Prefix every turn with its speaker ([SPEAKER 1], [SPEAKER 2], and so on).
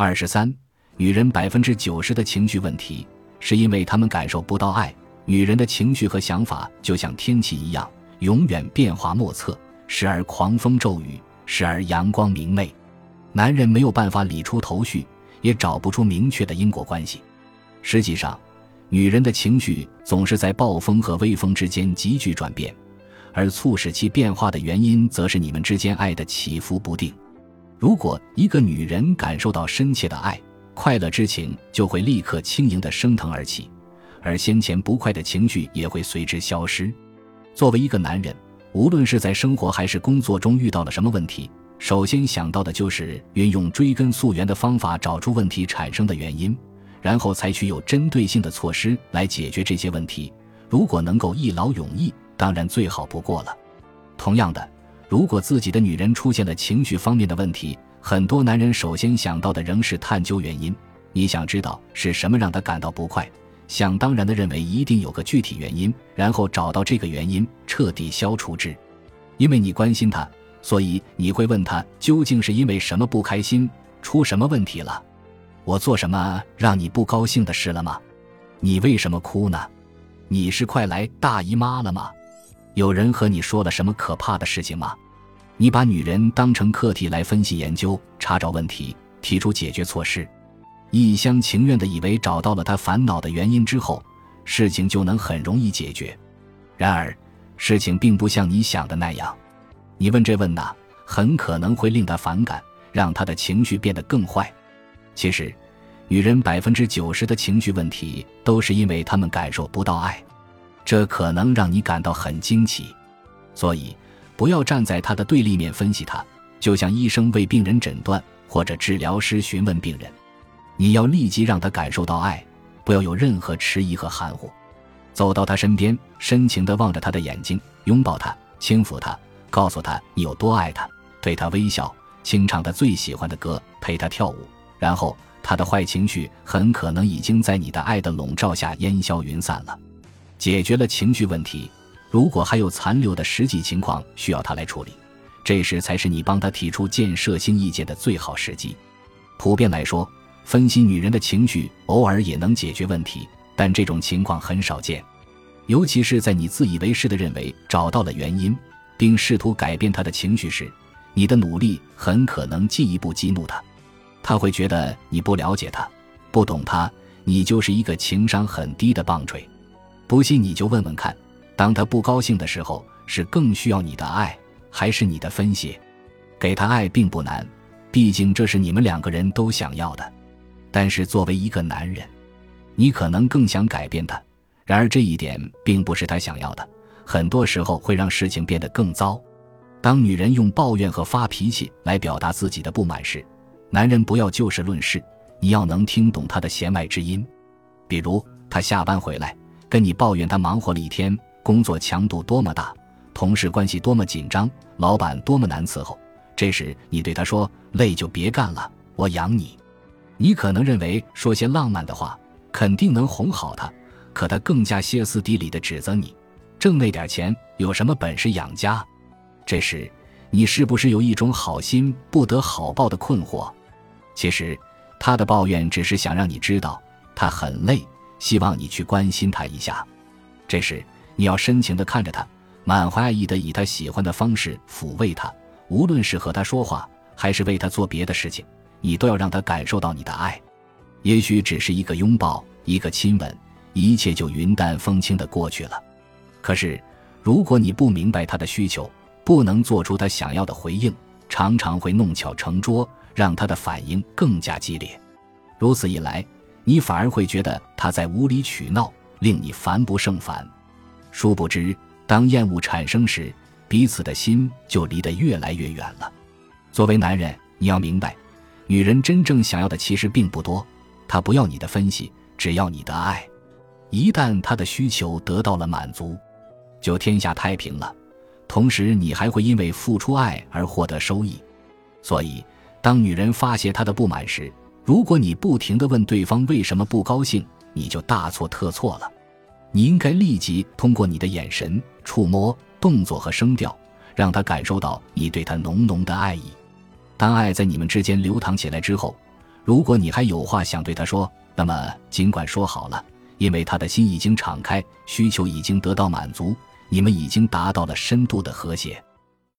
[SPEAKER 1] 二十三，女人百分之九十的情绪问题，是因为她们感受不到爱。女人的情绪和想法就像天气一样，永远变化莫测，时而狂风骤雨，时而阳光明媚。男人没有办法理出头绪，也找不出明确的因果关系。实际上，女人的情绪总是在暴风和微风之间急剧转变，而促使其变化的原因，则是你们之间爱的起伏不定。如果一个女人感受到深切的爱，快乐之情就会立刻轻盈地升腾而起，而先前不快的情绪也会随之消失。作为一个男人，无论是在生活还是工作中遇到了什么问题，首先想到的就是运用追根溯源的方法找出问题产生的原因，然后采取有针对性的措施来解决这些问题。如果能够一劳永逸，当然最好不过了。同样的。如果自己的女人出现了情绪方面的问题，很多男人首先想到的仍是探究原因。你想知道是什么让她感到不快，想当然的认为一定有个具体原因，然后找到这个原因，彻底消除之。因为你关心她，所以你会问她究竟是因为什么不开心，出什么问题了？我做什么让你不高兴的事了吗？你为什么哭呢？你是快来大姨妈了吗？有人和你说了什么可怕的事情吗？你把女人当成课题来分析研究，查找问题，提出解决措施，一厢情愿的以为找到了她烦恼的原因之后，事情就能很容易解决。然而，事情并不像你想的那样。你问这问那，很可能会令她反感，让她的情绪变得更坏。其实，女人百分之九十的情绪问题都是因为她们感受不到爱。这可能让你感到很惊奇，所以不要站在他的对立面分析他，就像医生为病人诊断或者治疗师询问病人。你要立即让他感受到爱，不要有任何迟疑和含糊。走到他身边，深情地望着他的眼睛，拥抱他，轻抚他，告诉他你有多爱他，对他微笑，清唱他最喜欢的歌，陪他跳舞。然后他的坏情绪很可能已经在你的爱的笼罩下烟消云散了。解决了情绪问题，如果还有残留的实际情况需要他来处理，这时才是你帮他提出建设性意见的最好时机。普遍来说，分析女人的情绪偶尔也能解决问题，但这种情况很少见。尤其是在你自以为是的认为找到了原因，并试图改变她的情绪时，你的努力很可能进一步激怒她。他会觉得你不了解他，不懂他，你就是一个情商很低的棒槌。不信你就问问看，当他不高兴的时候，是更需要你的爱，还是你的分析？给他爱并不难，毕竟这是你们两个人都想要的。但是作为一个男人，你可能更想改变他，然而这一点并不是他想要的，很多时候会让事情变得更糟。当女人用抱怨和发脾气来表达自己的不满时，男人不要就事论事，你要能听懂他的弦外之音。比如，他下班回来。跟你抱怨他忙活了一天，工作强度多么大，同事关系多么紧张，老板多么难伺候。这时你对他说：“累就别干了，我养你。”你可能认为说些浪漫的话肯定能哄好他，可他更加歇斯底里地指责你：“挣那点钱有什么本事养家？”这时你是不是有一种好心不得好报的困惑？其实他的抱怨只是想让你知道他很累。希望你去关心他一下，这时你要深情地看着他，满怀爱意地以他喜欢的方式抚慰他。无论是和他说话，还是为他做别的事情，你都要让他感受到你的爱。也许只是一个拥抱，一个亲吻，一切就云淡风轻地过去了。可是，如果你不明白他的需求，不能做出他想要的回应，常常会弄巧成拙，让他的反应更加激烈。如此一来，你反而会觉得他在无理取闹，令你烦不胜烦。殊不知，当厌恶产生时，彼此的心就离得越来越远了。作为男人，你要明白，女人真正想要的其实并不多，她不要你的分析，只要你的爱。一旦她的需求得到了满足，就天下太平了。同时，你还会因为付出爱而获得收益。所以，当女人发泄她的不满时，如果你不停地问对方为什么不高兴，你就大错特错了。你应该立即通过你的眼神、触摸、动作和声调，让他感受到你对他浓浓的爱意。当爱在你们之间流淌起来之后，如果你还有话想对他说，那么尽管说好了，因为他的心已经敞开，需求已经得到满足，你们已经达到了深度的和谐。